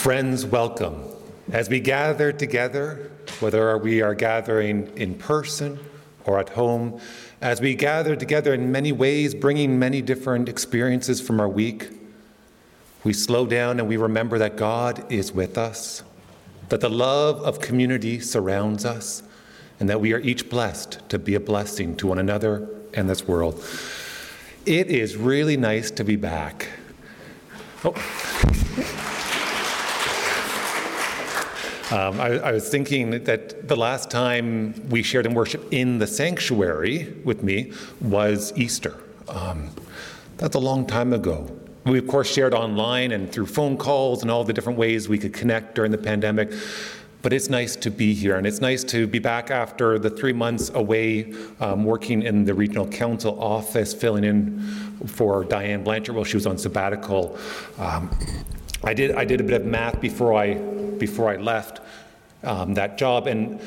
Friends, welcome. As we gather together, whether we are gathering in person or at home, as we gather together in many ways, bringing many different experiences from our week, we slow down and we remember that God is with us, that the love of community surrounds us, and that we are each blessed to be a blessing to one another and this world. It is really nice to be back. Oh. Um, I, I, was thinking that the last time we shared in worship in the sanctuary with me was Easter. Um, that's a long time ago. We, of course, shared online and through phone calls and all the different ways we could connect during the pandemic. But it's nice to be here, and it's nice to be back after the three months away um, working in the regional council office, filling in for Diane Blanchard while she was on sabbatical. Um, I did I did a bit of math before I before I left um, that job, and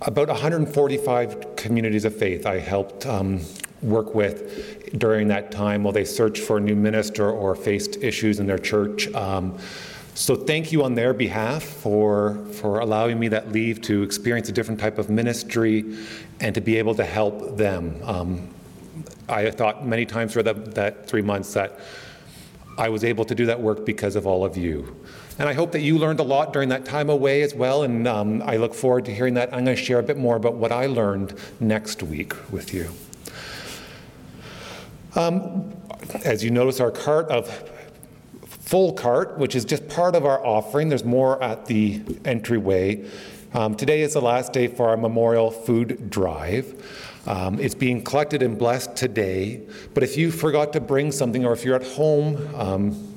about 145 communities of faith I helped um, work with during that time while they searched for a new minister or faced issues in their church. Um, so thank you on their behalf for, for allowing me that leave to experience a different type of ministry and to be able to help them. Um, I thought many times for that, that three months that I was able to do that work because of all of you. And I hope that you learned a lot during that time away as well. And um, I look forward to hearing that. I'm going to share a bit more about what I learned next week with you. Um, as you notice, our cart of full cart, which is just part of our offering, there's more at the entryway. Um, today is the last day for our memorial food drive. Um, it's being collected and blessed today. But if you forgot to bring something, or if you're at home um,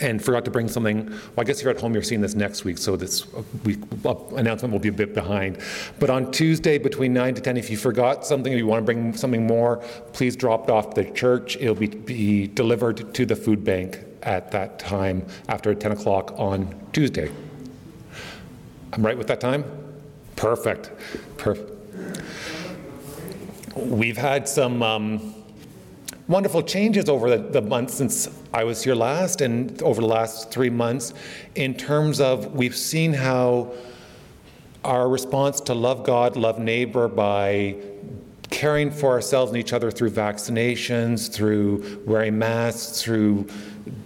and forgot to bring something, well, I guess you're at home, you're seeing this next week, so this week uh, announcement will be a bit behind. But on Tuesday between 9 to 10, if you forgot something or you want to bring something more, please drop it off the church. It'll be, be delivered to the food bank at that time after 10 o'clock on Tuesday. I'm right with that time? Perfect. Perfect. We've had some um, wonderful changes over the, the months since I was here last and over the last three months in terms of we've seen how our response to love God, love neighbor by caring for ourselves and each other through vaccinations, through wearing masks, through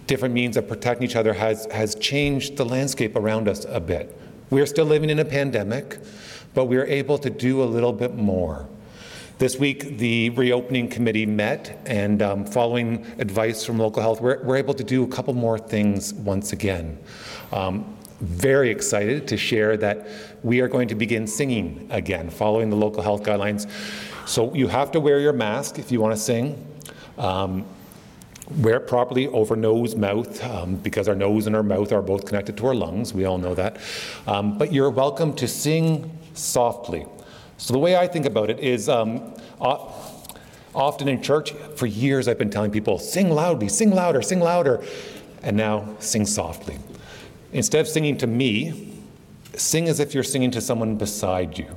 different means of protecting each other has, has changed the landscape around us a bit. We're still living in a pandemic, but we're able to do a little bit more. This week, the reopening committee met, and um, following advice from local health, we're, we're, able to do a couple more things once again. Um, very excited to share that we are going to begin singing again, following the local health guidelines. So you have to wear your mask if you want to sing. Um, wear properly over nose, mouth, um, because our nose and our mouth are both connected to our lungs. We all know that. Um, but you're welcome to sing softly. So the way I think about it is um, often in church, for years I've been telling people, sing loudly, sing louder, sing louder, and now sing softly. Instead of singing to me, sing as if you're singing to someone beside you.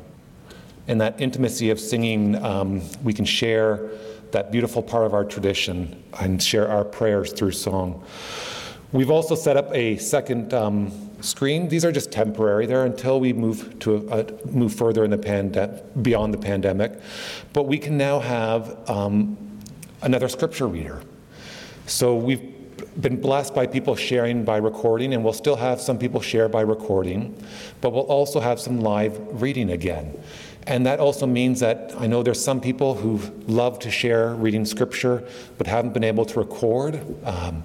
In that intimacy of singing, um, we can share that beautiful part of our tradition and share our prayers through song. We've also set up a second um, screen. These are just temporary. They're until we move to move further in the pandemic, beyond the pandemic. But we can now have um, another scripture reader. So we've been blessed by people sharing by recording, and we'll still have some people share by recording, but we'll also have some live reading again. And that also means that I know there's some people who love to share reading scripture but haven't been able to record. Um,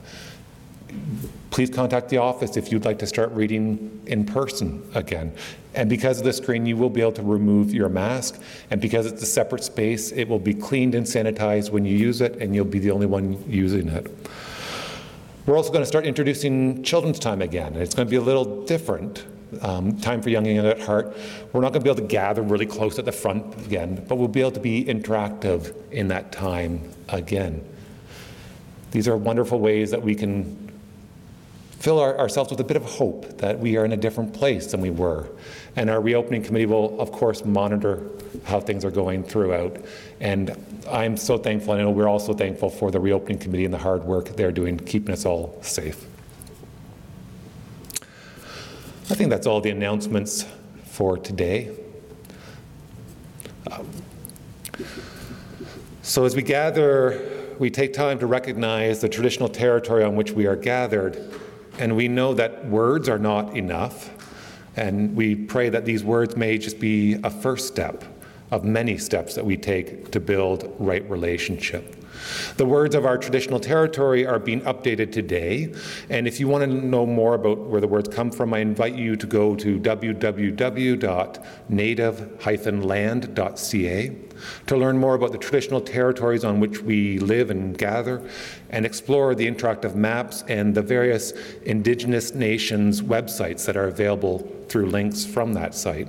please contact the office if you'd like to start reading in person again. And because of the screen, you will be able to remove your mask. And because it's a separate space, it will be cleaned and sanitized when you use it, and you'll be the only one using it. We're also going to start introducing children's time again. It's going to be a little different. Um, time for young and young at heart. We're not going to be able to gather really close at the front again, but we'll be able to be interactive in that time again. These are wonderful ways that we can fill our, ourselves with a bit of hope that we are in a different place than we were. And our reopening committee will, of course, monitor how things are going throughout. And I'm so thankful, and I know we're also thankful for the reopening committee and the hard work they're doing, keeping us all safe. I think that's all the announcements for today. Um, so, as we gather, we take time to recognize the traditional territory on which we are gathered, and we know that words are not enough. And we pray that these words may just be a first step of many steps that we take to build right relationship. The words of our traditional territory are being updated today. And if you want to know more about where the words come from, I invite you to go to www.native-land.ca to learn more about the traditional territories on which we live and gather and explore the interactive maps and the various Indigenous nations websites that are available through links from that site.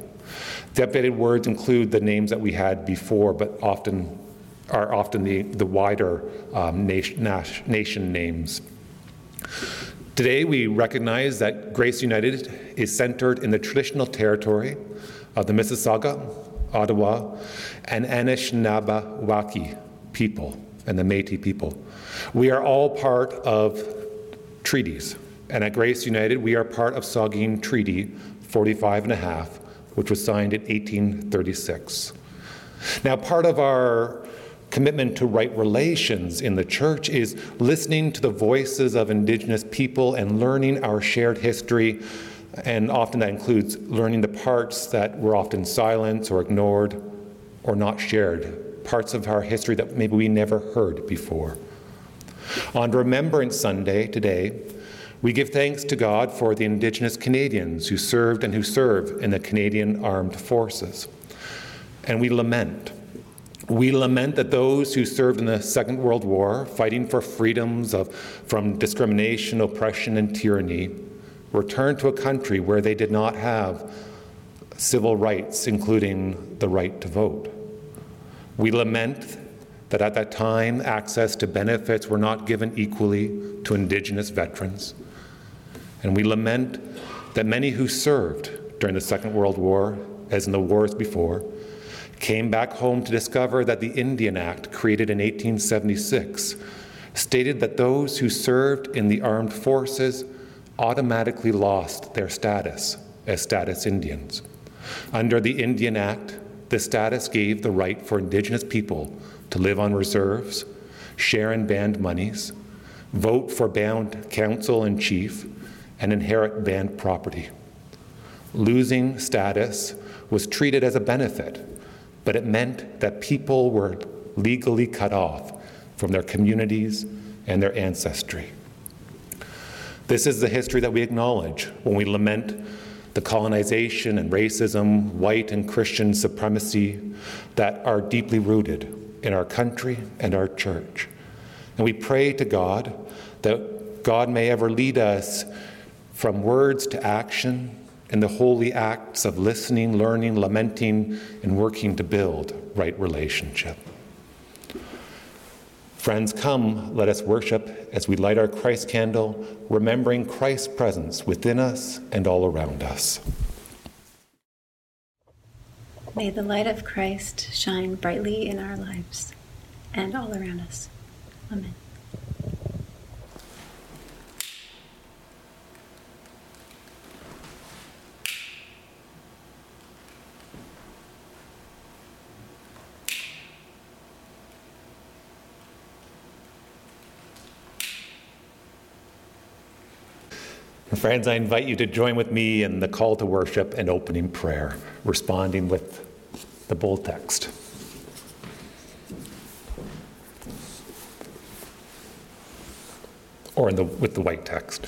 The updated words include the names that we had before, but often are often the, the wider um, nation, nation names. Today, we recognize that Grace United is centered in the traditional territory of the Mississauga, Ottawa, and Anishinaabewaki people and the Metis people. We are all part of treaties, and at Grace United, we are part of Saugeen Treaty 45 and a half, which was signed in 1836. Now, part of our commitment to right relations in the church is listening to the voices of Indigenous people and learning our shared history. And often that includes learning the parts that were often silenced or ignored or not shared, parts of our history that maybe we never heard before. On Remembrance Sunday today, we give thanks to God for the Indigenous Canadians who served and who serve in the Canadian Armed Forces. And we lament we lament that those who served in the Second World War, fighting for freedoms of, from discrimination, oppression, and tyranny, returned to a country where they did not have civil rights, including the right to vote. We lament that at that time access to benefits were not given equally to Indigenous veterans. And we lament that many who served during the Second World War, as in the wars before, came back home to discover that the Indian Act, created in 1876, stated that those who served in the armed forces automatically lost their status as status Indians. Under the Indian Act, the status gave the right for Indigenous people to live on reserves, share in band monies, vote for band council and chief, and inherit band property. Losing status was treated as a benefit but it meant that people were legally cut off from their communities and their ancestry. This is the history that we acknowledge when we lament the colonization and racism, white and Christian supremacy that are deeply rooted in our country and our church. And we pray to God that God may ever lead us from words to action in the holy acts of listening, learning, lamenting, and working to build right relationship. Friends, come, let us worship as we light our Christ candle, remembering Christ's presence within us and all around us. May the light of Christ shine brightly in our lives and all around us. Amen. Friends, I invite you to join with me in the call to worship and opening prayer, responding with the bold text. Or in the, with the white text.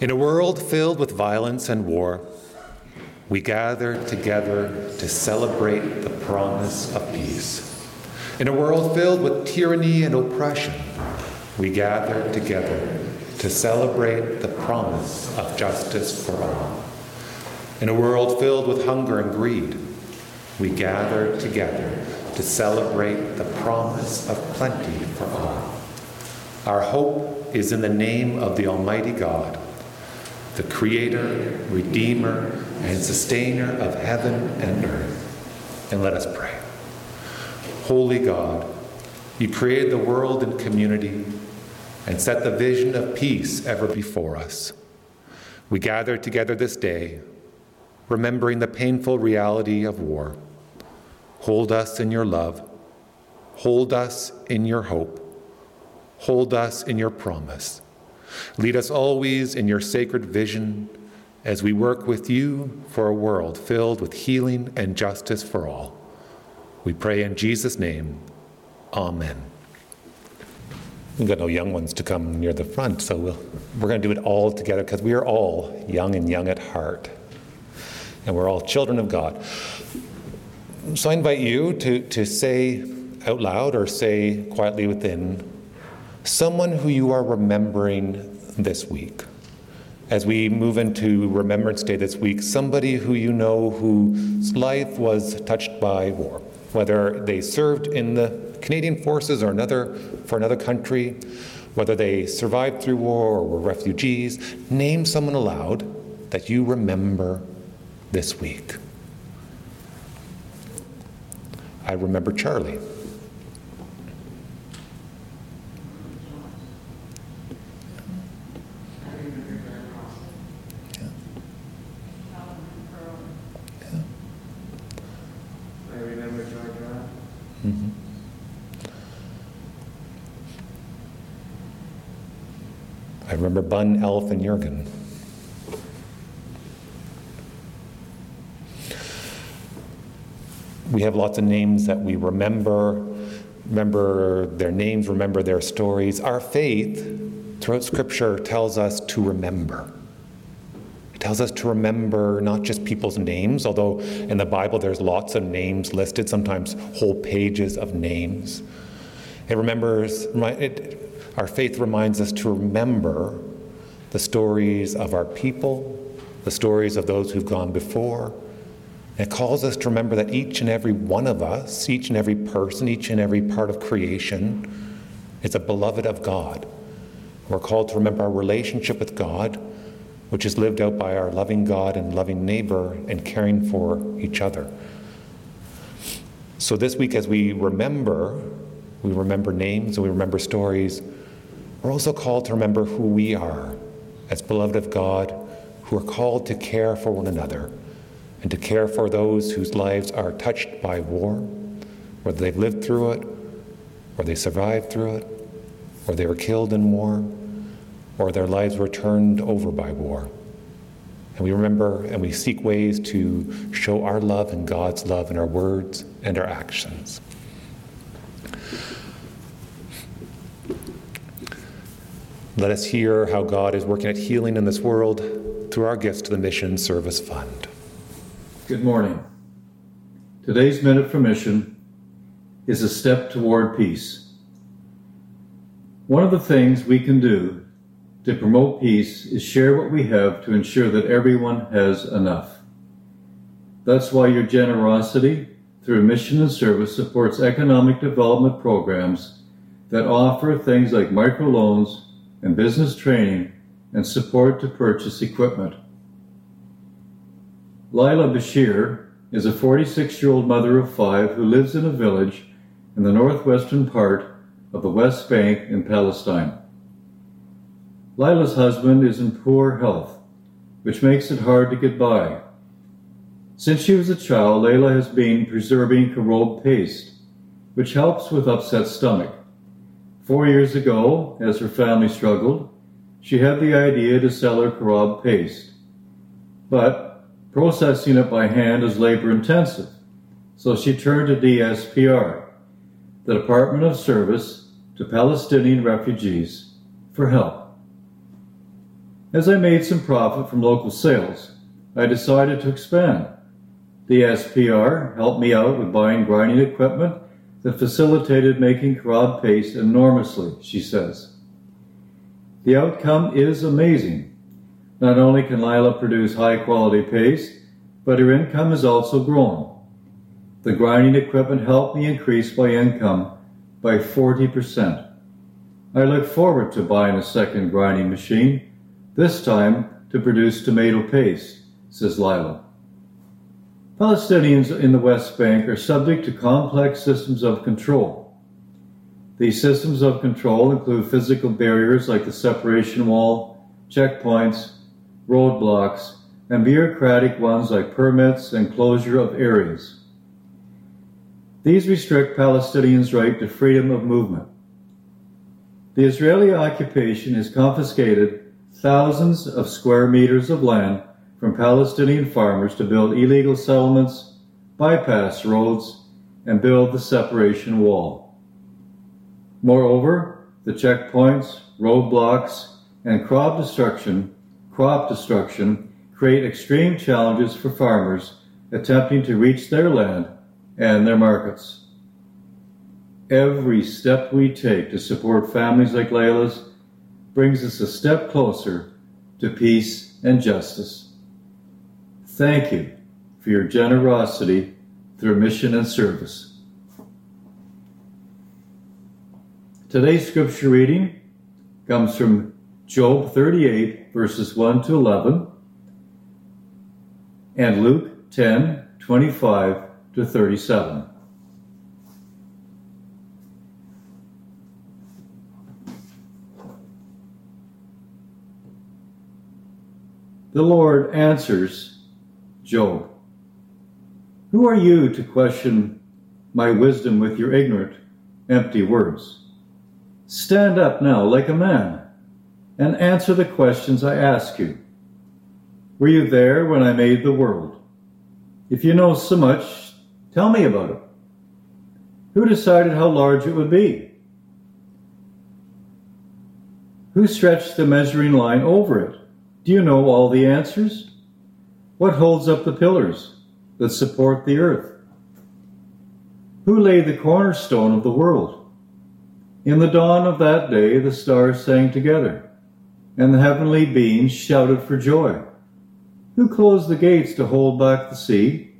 In a world filled with violence and war, we gather together to celebrate the promise of peace. In a world filled with tyranny and oppression, we gather together to celebrate the promise of justice for all. In a world filled with hunger and greed, we gather together to celebrate the promise of plenty for all. Our hope is in the name of the Almighty God, the Creator, Redeemer, and Sustainer of heaven and earth. And let us pray. Holy God, you created the world and community and set the vision of peace ever before us. we gather together this day, remembering the painful reality of war. Hold us in your love. Hold us in your hope. Hold us in your promise. Lead us always in your sacred vision as we work with you for a world filled with healing and justice for all. We pray in Jesus' name. Amen. We've got no young ones to come near the front, so we'll, we're going to do it all together because we are all young and young at heart. And we're all children of God. So I invite you to, to say out loud or say quietly within someone who you are remembering this week. As we move into Remembrance Day this week, somebody who you know whose life was touched by war, whether they served in the Canadian forces or another for another country, whether they survived through war or were refugees, name someone aloud that you remember this week. I remember Charlie. I remember Bunn, Elf, and Jurgen. We have lots of names that we remember, remember their names, remember their stories. Our faith throughout Scripture tells us to remember. It tells us to remember not just people's names, although in the Bible there's lots of names listed, sometimes whole pages of names. It remembers, it, our faith reminds us to remember the stories of our people, the stories of those who've gone before. And it calls us to remember that each and every one of us, each and every person, each and every part of creation is a beloved of God. We're called to remember our relationship with God, which is lived out by our loving God and loving neighbor and caring for each other. So this week, as we remember, we remember names and we remember stories, we're also called to remember who we are as beloved of God, who are called to care for one another and to care for those whose lives are touched by war, whether they've lived through it, or they survived through it, or they were killed in war, or their lives were turned over by war. And we remember and we seek ways to show our love and God's love in our words and our actions. Let us hear how God is working at healing in this world through our gifts to the Mission Service Fund. Good morning. Today's Minute for Mission is a step toward peace. One of the things we can do to promote peace is share what we have to ensure that everyone has enough. That's why your generosity through mission and service supports economic development programs that offer things like microloans and business training and support to purchase equipment. Lila Bashir is a 46 year old mother of five who lives in a village in the northwestern part of the West Bank in Palestine. Lila's husband is in poor health, which makes it hard to get by. Since she was a child, Layla has been preserving carob paste, which helps with upset stomach. Four years ago, as her family struggled, she had the idea to sell her carob paste. But processing it by hand is labor intensive, so she turned to DSPR, the Department of Service to Palestinian Refugees, for help. As I made some profit from local sales, I decided to expand. DSPR helped me out with buying grinding equipment that facilitated making carob paste enormously, she says. The outcome is amazing. Not only can Lila produce high quality paste, but her income has also grown. The grinding equipment helped me increase my income by 40%. I look forward to buying a second grinding machine, this time to produce tomato paste, says Lila. Palestinians in the West Bank are subject to complex systems of control. These systems of control include physical barriers like the separation wall, checkpoints, roadblocks, and bureaucratic ones like permits and closure of areas. These restrict Palestinians' right to freedom of movement. The Israeli occupation has confiscated thousands of square meters of land from Palestinian farmers to build illegal settlements, bypass roads, and build the separation wall. Moreover, the checkpoints, roadblocks, and crop destruction, crop destruction create extreme challenges for farmers attempting to reach their land and their markets. Every step we take to support families like Layla's brings us a step closer to peace and justice. Thank you for your generosity through mission and service. Today's scripture reading comes from Job 38, verses 1 to 11, and Luke 10, 25 to 37. The Lord answers Job Who are you to question my wisdom with your ignorant, empty words? Stand up now like a man and answer the questions I ask you. Were you there when I made the world? If you know so much, tell me about it. Who decided how large it would be? Who stretched the measuring line over it? Do you know all the answers? What holds up the pillars that support the earth? Who laid the cornerstone of the world? In the dawn of that day, the stars sang together, and the heavenly beings shouted for joy. Who closed the gates to hold back the sea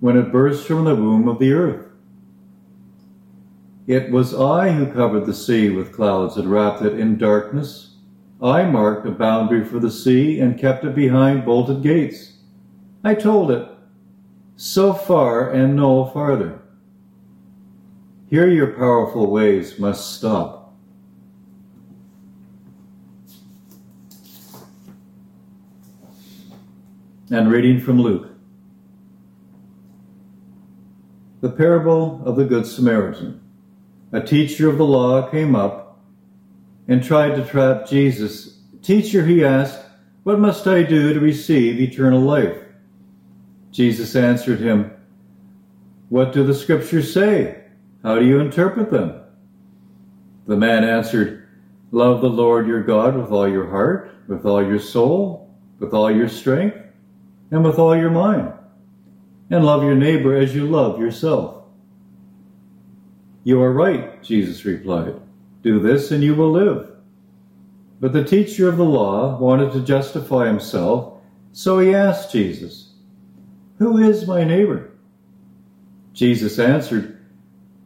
when it burst from the womb of the earth? It was I who covered the sea with clouds and wrapped it in darkness I marked a boundary for the sea and kept it behind bolted gates. I told it, so far and no farther. Here your powerful ways must stop. And reading from Luke. The parable of the Good Samaritan. A teacher of the law came up and tried to trap Jesus. Teacher, he asked, what must I do to receive eternal life? Jesus answered him, What do the scriptures say? How do you interpret them? The man answered, Love the Lord your God with all your heart, with all your soul, with all your strength, and with all your mind, and love your neighbor as you love yourself. You are right, Jesus replied. Do this and you will live. But the teacher of the law wanted to justify himself, so he asked Jesus, Who is my neighbor? Jesus answered,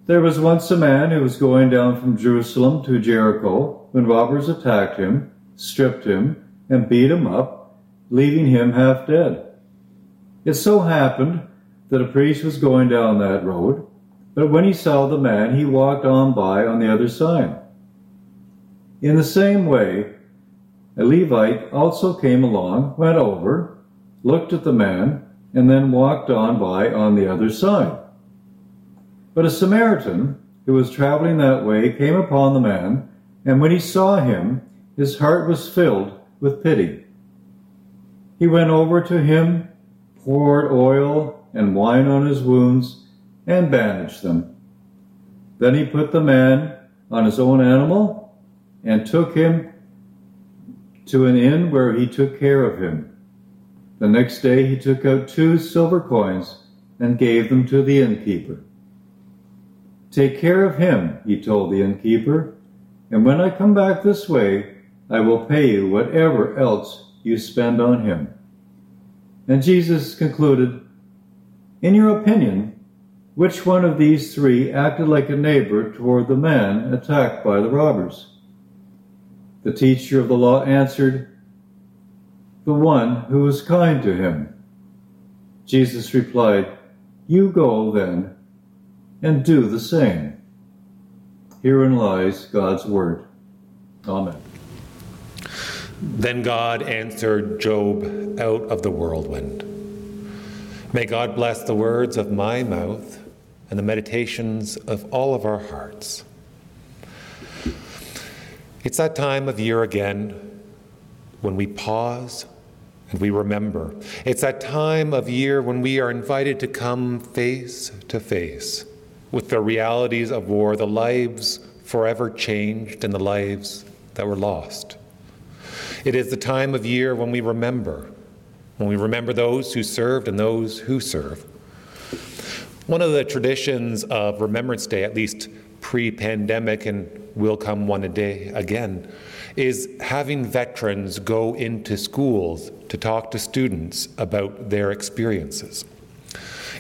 There was once a man who was going down from Jerusalem to Jericho when robbers attacked him, stripped him, and beat him up, leaving him half dead. It so happened that a priest was going down that road, but when he saw the man, he walked on by on the other side. In the same way, a Levite also came along, went over, looked at the man, and then walked on by on the other side. But a Samaritan who was traveling that way came upon the man, and when he saw him, his heart was filled with pity. He went over to him, poured oil and wine on his wounds, and bandaged them. Then he put the man on his own animal and took him to an inn where he took care of him. The next day he took out two silver coins and gave them to the innkeeper. Take care of him, he told the innkeeper, and when I come back this way, I will pay you whatever else you spend on him. And Jesus concluded, In your opinion, which one of these three acted like a neighbor toward the man attacked by the robbers? The teacher of the law answered, The one who was kind to him. Jesus replied, You go then and do the same. Herein lies God's word. Amen. Then God answered Job out of the whirlwind. May God bless the words of my mouth and the meditations of all of our hearts. It's that time of year again when we pause and we remember. It's that time of year when we are invited to come face to face with the realities of war, the lives forever changed and the lives that were lost. It is the time of year when we remember, when we remember those who served and those who serve. One of the traditions of Remembrance Day, at least pre pandemic and will come one a day again, is having veterans go into schools to talk to students about their experiences.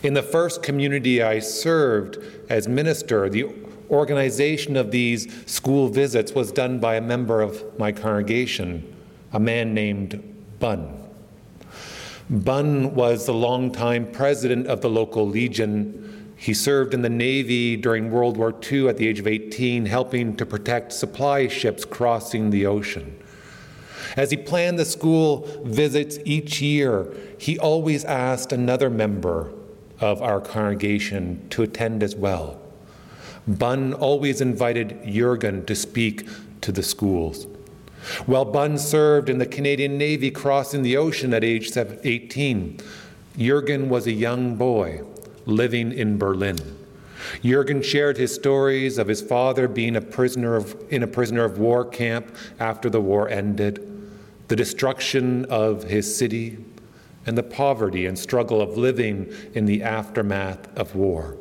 In the first community I served as minister, the organization of these school visits was done by a member of my congregation a man named Bunn. Bunn was the longtime president of the local legion. He served in the Navy during World War II at the age of 18, helping to protect supply ships crossing the ocean. As he planned the school visits each year, he always asked another member of our congregation to attend as well. Bunn always invited Jurgen to speak to the schools. While Bunn served in the Canadian Navy crossing the ocean at age 18, Jurgen was a young boy living in Berlin. Jurgen shared his stories of his father being a prisoner of, in a prisoner of war camp after the war ended, the destruction of his city, and the poverty and struggle of living in the aftermath of war.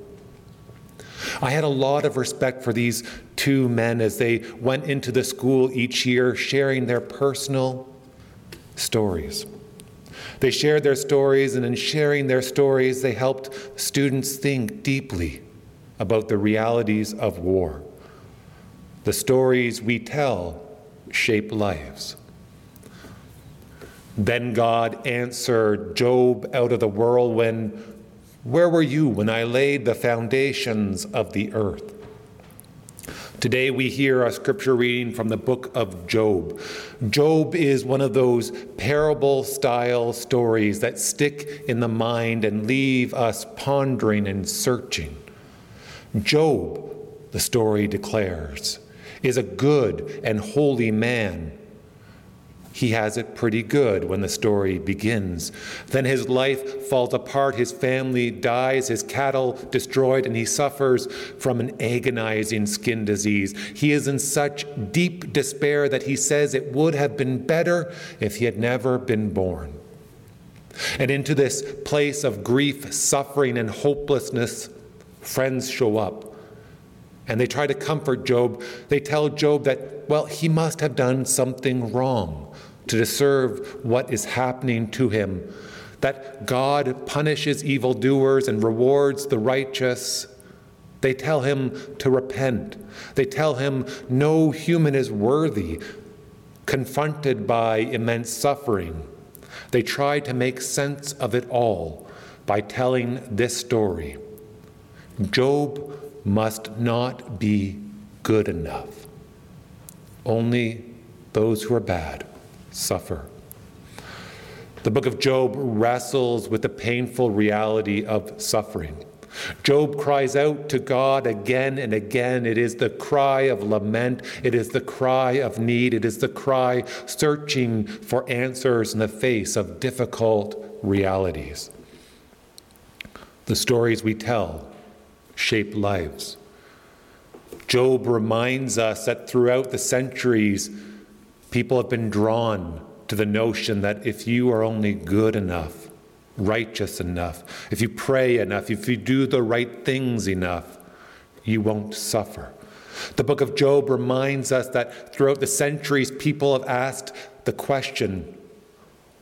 I had a lot of respect for these two men as they went into the school each year sharing their personal stories. They shared their stories, and in sharing their stories, they helped students think deeply about the realities of war. The stories we tell shape lives. Then God answered Job out of the whirlwind where were you when I laid the foundations of the earth? Today we hear a scripture reading from the book of Job. Job is one of those parable style stories that stick in the mind and leave us pondering and searching. Job, the story declares, is a good and holy man he has it pretty good when the story begins. Then his life falls apart, his family dies, his cattle destroyed, and he suffers from an agonizing skin disease. He is in such deep despair that he says it would have been better if he had never been born. And into this place of grief, suffering, and hopelessness, friends show up. And they try to comfort Job. They tell Job that, well, he must have done something wrong to deserve what is happening to him, that God punishes evildoers and rewards the righteous. They tell him to repent. They tell him no human is worthy, confronted by immense suffering. They try to make sense of it all by telling this story Job must not be good enough. Only those who are bad suffer. The book of Job wrestles with the painful reality of suffering. Job cries out to God again and again. It is the cry of lament. It is the cry of need. It is the cry searching for answers in the face of difficult realities. The stories we tell shape lives. Job reminds us that throughout the centuries, People have been drawn to the notion that if you are only good enough, righteous enough, if you pray enough, if you do the right things enough, you won't suffer. The book of Job reminds us that throughout the centuries, people have asked the question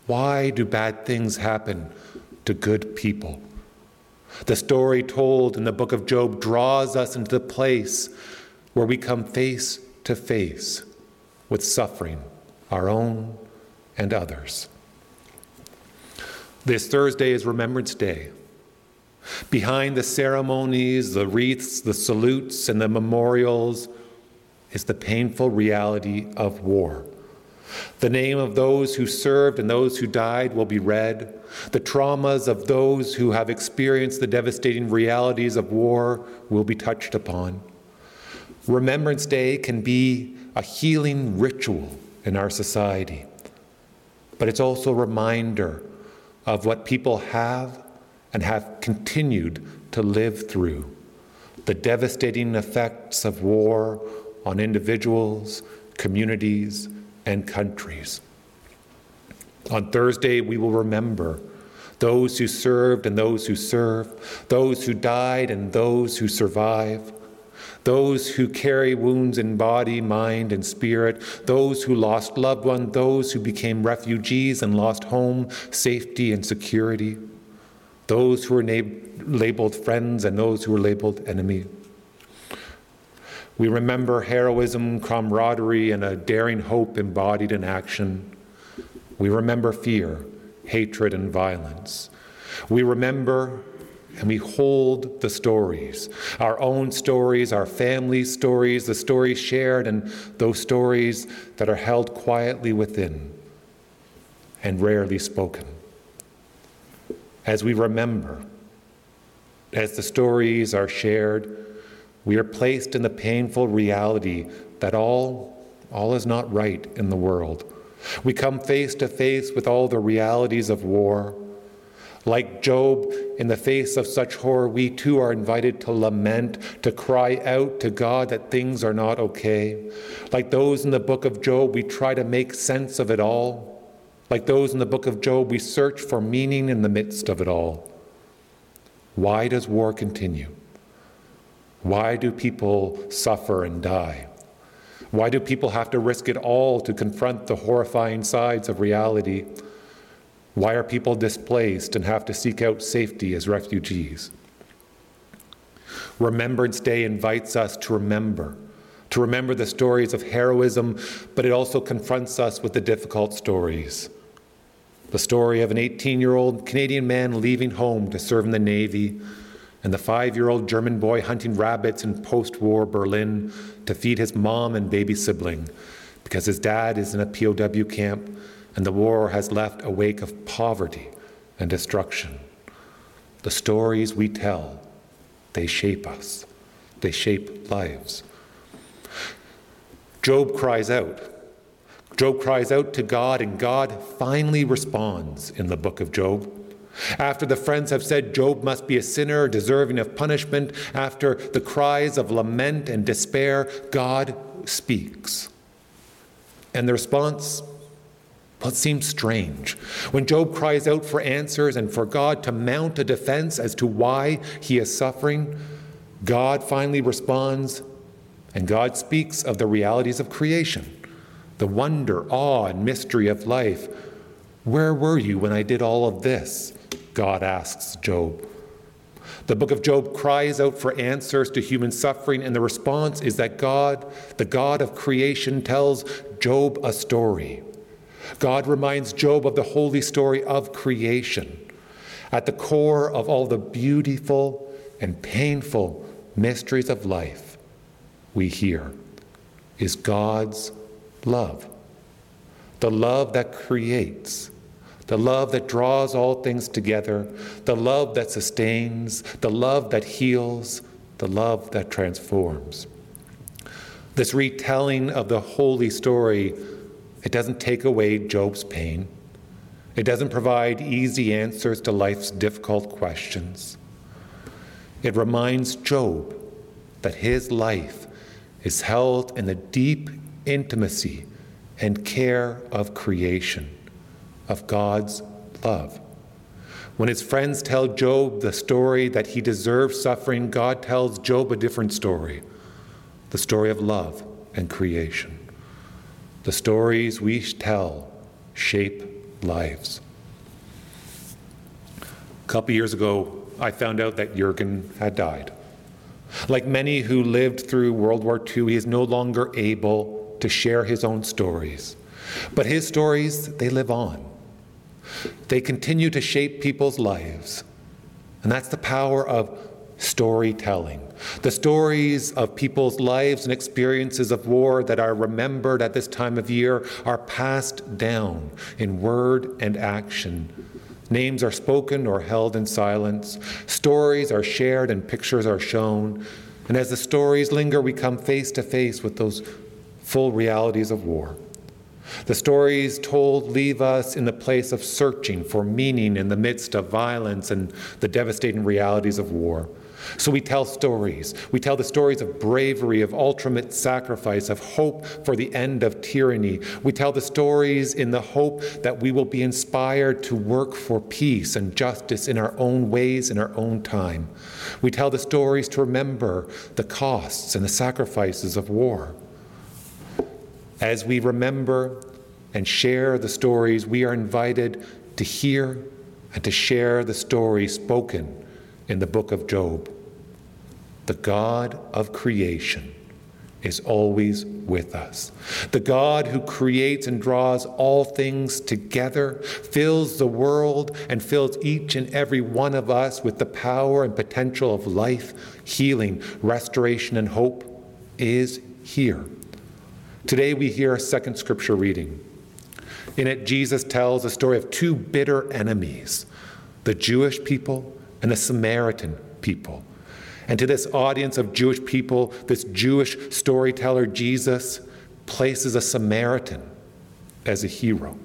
why do bad things happen to good people? The story told in the book of Job draws us into the place where we come face to face with suffering, our own and others. This Thursday is Remembrance Day. Behind the ceremonies, the wreaths, the salutes, and the memorials is the painful reality of war. The name of those who served and those who died will be read. The traumas of those who have experienced the devastating realities of war will be touched upon. Remembrance Day can be a healing ritual in our society, but it's also a reminder of what people have and have continued to live through. The devastating effects of war on individuals, communities, and countries. On Thursday, we will remember those who served and those who serve, those who died and those who survive, those who carry wounds in body, mind, and spirit, those who lost loved ones, those who became refugees and lost home, safety, and security, those who were labeled friends and those who were labeled enemy. We remember heroism, camaraderie, and a daring hope embodied in action. We remember fear, hatred, and violence. We remember and we hold the stories our own stories, our family stories, the stories shared, and those stories that are held quietly within and rarely spoken. As we remember, as the stories are shared, we are placed in the painful reality that all, all is not right in the world. We come face to face with all the realities of war. Like Job, in the face of such horror, we too are invited to lament, to cry out to God that things are not okay. Like those in the book of Job, we try to make sense of it all. Like those in the book of Job, we search for meaning in the midst of it all. Why does war continue? Why do people suffer and die? Why do people have to risk it all to confront the horrifying sides of reality? Why are people displaced and have to seek out safety as refugees? Remembrance Day invites us to remember, to remember the stories of heroism, but it also confronts us with the difficult stories. The story of an 18 year old Canadian man leaving home to serve in the Navy and the five year old German boy hunting rabbits in post war Berlin to feed his mom and baby sibling because his dad is in a POW camp and the war has left a wake of poverty and destruction. The stories we tell, they shape us, they shape lives. Job cries out. Job cries out to God, and God finally responds in the book of Job. After the friends have said Job must be a sinner deserving of punishment, after the cries of lament and despair, God speaks. And the response, well, it seems strange. When Job cries out for answers and for God to mount a defense as to why he is suffering, God finally responds, and God speaks of the realities of creation, the wonder, awe, and mystery of life. Where were you when I did all of this? God asks Job. The book of Job cries out for answers to human suffering, and the response is that God, the God of creation, tells Job a story. God reminds Job of the holy story of creation. At the core of all the beautiful and painful mysteries of life, we hear is God's love. The love that creates the love that draws all things together, the love that sustains, the love that heals, the love that transforms. This retelling of the holy story, it doesn't take away Job's pain. It doesn't provide easy answers to life's difficult questions. It reminds Job that his life is held in the deep intimacy and care of creation of God's love. When his friends tell Job the story that he deserves suffering, God tells Job a different story the story of love and creation. The stories we tell shape lives. A couple years ago, I found out that Jurgen had died. Like many who lived through World War II, he is no longer able to share his own stories. But his stories, they live on. They continue to shape people's lives. And that's the power of storytelling. The stories of people's lives and experiences of war that are remembered at this time of year are passed down in word and action. Names are spoken or held in silence. Stories are shared and pictures are shown. And as the stories linger, we come face to face with those full realities of war. The stories told leave us in the place of searching for meaning in the midst of violence and the devastating realities of war. So we tell stories. We tell the stories of bravery, of ultimate sacrifice, of hope for the end of tyranny. We tell the stories in the hope that we will be inspired to work for peace and justice in our own ways, in our own time. We tell the stories to remember the costs and the sacrifices of war. As we remember and share the stories, we are invited to hear and to share the story spoken in the book of Job. The God of creation is always with us. The God who creates and draws all things together, fills the world, and fills each and every one of us with the power and potential of life, healing, restoration, and hope, is here. Today we hear a second scripture reading. In it, Jesus tells the story of two bitter enemies the Jewish people and the Samaritan people. And to this audience of Jewish people, this Jewish storyteller, Jesus, places a Samaritan as a hero,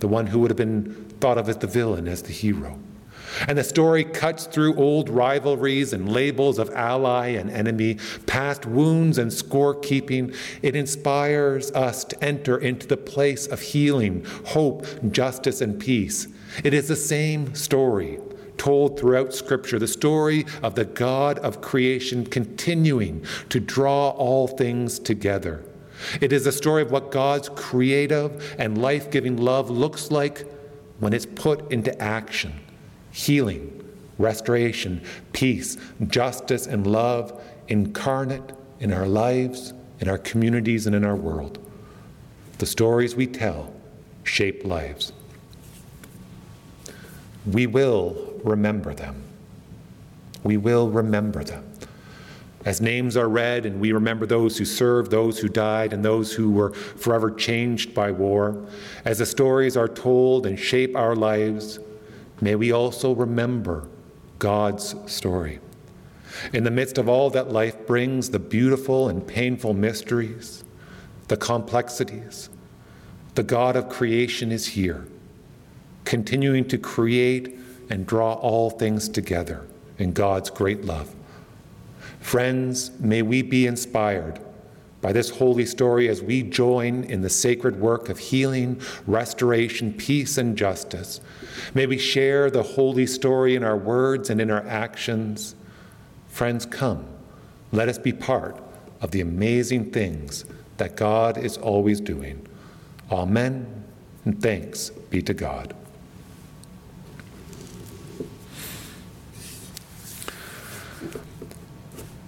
the one who would have been thought of as the villain, as the hero. And the story cuts through old rivalries and labels of ally and enemy, past wounds and scorekeeping. It inspires us to enter into the place of healing, hope, justice, and peace. It is the same story told throughout Scripture, the story of the God of creation continuing to draw all things together. It is a story of what God's creative and life giving love looks like when it's put into action healing, restoration, peace, justice, and love incarnate in our lives, in our communities, and in our world. The stories we tell shape lives. We will remember them. We will remember them. As names are read and we remember those who served, those who died, and those who were forever changed by war, as the stories are told and shape our lives, may we also remember God's story. In the midst of all that life brings, the beautiful and painful mysteries, the complexities, the God of creation is here, continuing to create and draw all things together in God's great love. Friends, may we be inspired by this holy story as we join in the sacred work of healing, restoration, peace, and justice. May we share the holy story in our words and in our actions. Friends, come, let us be part of the amazing things that God is always doing. Amen, and thanks be to God.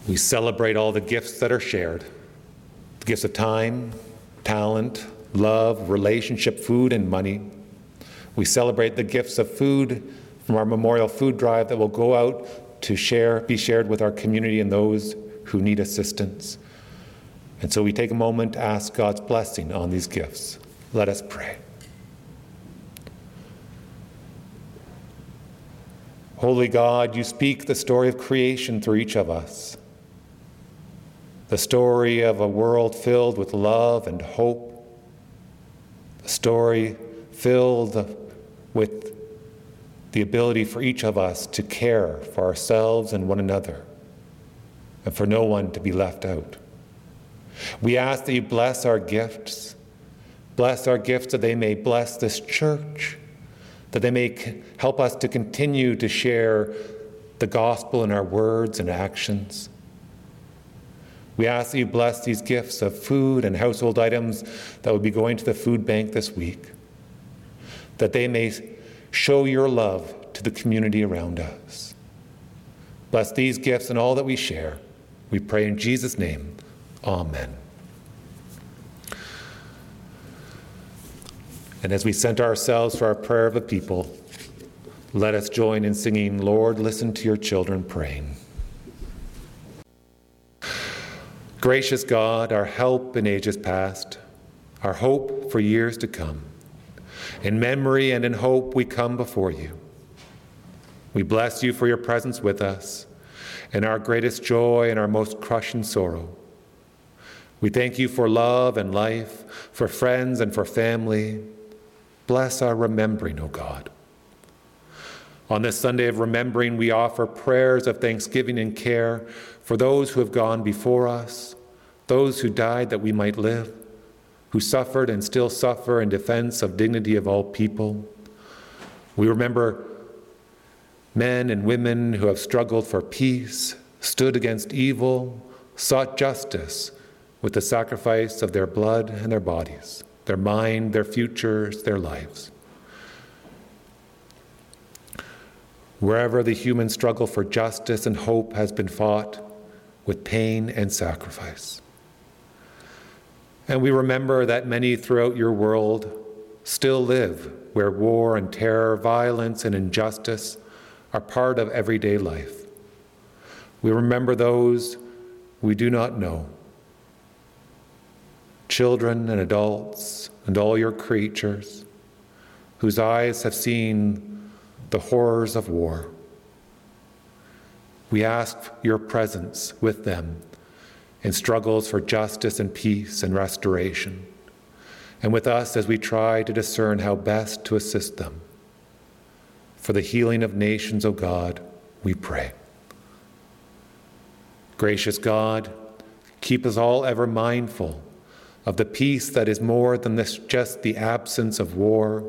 We celebrate all the gifts that are shared the gifts of time, talent, love, relationship, food, and money. We celebrate the gifts of food from our memorial food drive that will go out to share, be shared with our community and those who need assistance. And so we take a moment to ask God's blessing on these gifts. Let us pray. Holy God, you speak the story of creation through each of us the story of a world filled with love and hope, a story filled with the ability for each of us to care for ourselves and one another, and for no one to be left out. We ask that you bless our gifts, bless our gifts that they may bless this church, that they may help us to continue to share the gospel in our words and actions we ask that you bless these gifts of food and household items that will be going to the food bank this week, that they may show your love to the community around us. Bless these gifts and all that we share. We pray in Jesus' name. Amen. And as we center ourselves for our prayer of the people, Let us join in singing, Lord, listen to your children praying. Gracious God, our help in ages past, our hope for years to come, in memory and in hope we come before you. We bless you for your presence with us, in our greatest joy and our most crushing sorrow. We thank you for love and life, for friends and for family. Bless our remembering, O God. On this Sunday of remembering, we offer prayers of thanksgiving and care for those who have gone before us, those who died that we might live, who suffered and still suffer in defense of dignity of all people. We remember men and women who have struggled for peace, stood against evil, sought justice with the sacrifice of their blood and their bodies, their mind, their futures, their lives. Wherever the human struggle for justice and hope has been fought with pain and sacrifice. And we remember that many throughout your world still live where war and terror, violence and injustice are part of everyday life. We remember those we do not know. Children and adults and all your creatures whose eyes have seen the horrors of war. We ask your presence with them in struggles for justice and peace and restoration, and with us as we try to discern how best to assist them. For the healing of nations, O God, we pray. Gracious God, keep us all ever mindful of the peace that is more than this, just the absence of war,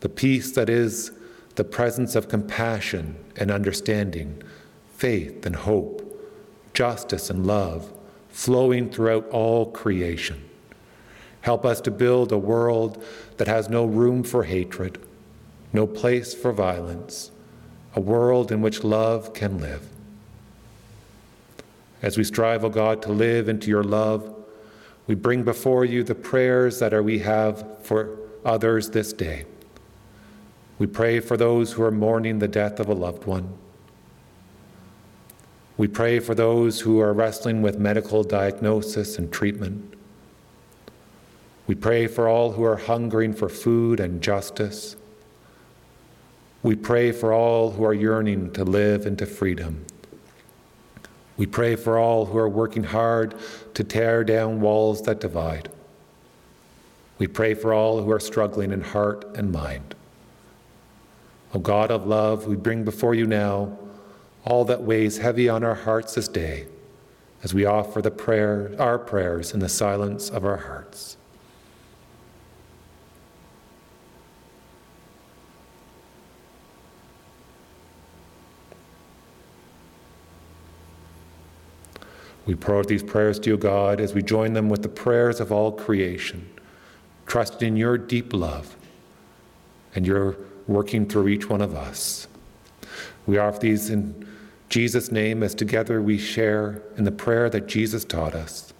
the peace that is the presence of compassion and understanding, faith and hope, justice and love flowing throughout all creation. Help us to build a world that has no room for hatred, no place for violence, a world in which love can live. As we strive, O oh God, to live into your love, we bring before you the prayers that are we have for others this day. We pray for those who are mourning the death of a loved one. We pray for those who are wrestling with medical diagnosis and treatment. We pray for all who are hungering for food and justice. We pray for all who are yearning to live into freedom. We pray for all who are working hard to tear down walls that divide. We pray for all who are struggling in heart and mind. O God of love, we bring before you now all that weighs heavy on our hearts this day as we offer the prayer, our prayers in the silence of our hearts. We pour out these prayers to you, God, as we join them with the prayers of all creation, trusting in your deep love and your working through each one of us. We offer these in Jesus' name as together we share in the prayer that Jesus taught us,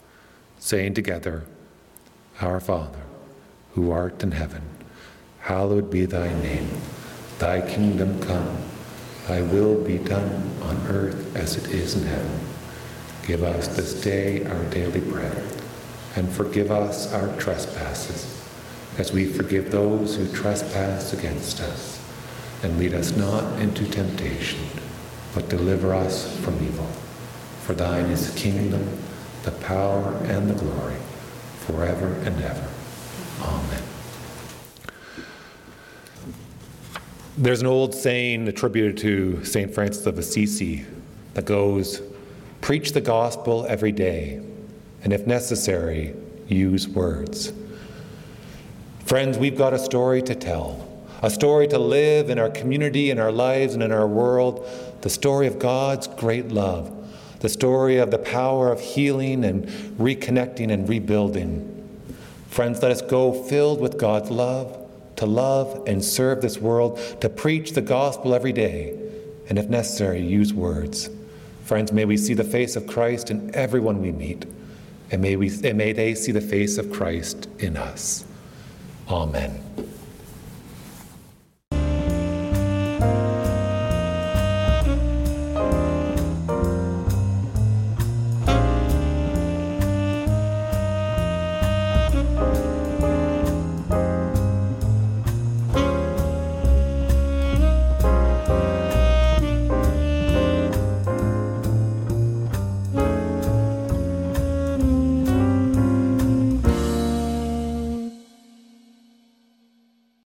saying together, Our Father, who art in heaven, hallowed be thy name. Thy kingdom come, thy will be done on earth as it is in heaven. Give us this day our daily bread, and forgive us our trespasses, as we forgive those who trespass against us. And lead us not into temptation but deliver us from evil. For thine is the kingdom, the power, and the glory, forever and ever. Amen. There's an old saying attributed to St. Francis of Assisi that goes, Preach the gospel every day, and if necessary, use words. Friends, we've got a story to tell, a story to live in our community, in our lives, and in our world the story of God's great love, the story of the power of healing and reconnecting and rebuilding. Friends, let us go filled with God's love to love and serve this world, to preach the gospel every day, and if necessary, use words. Friends, may we see the face of Christ in everyone we meet, and may, we, and may they see the face of Christ in us. Amen.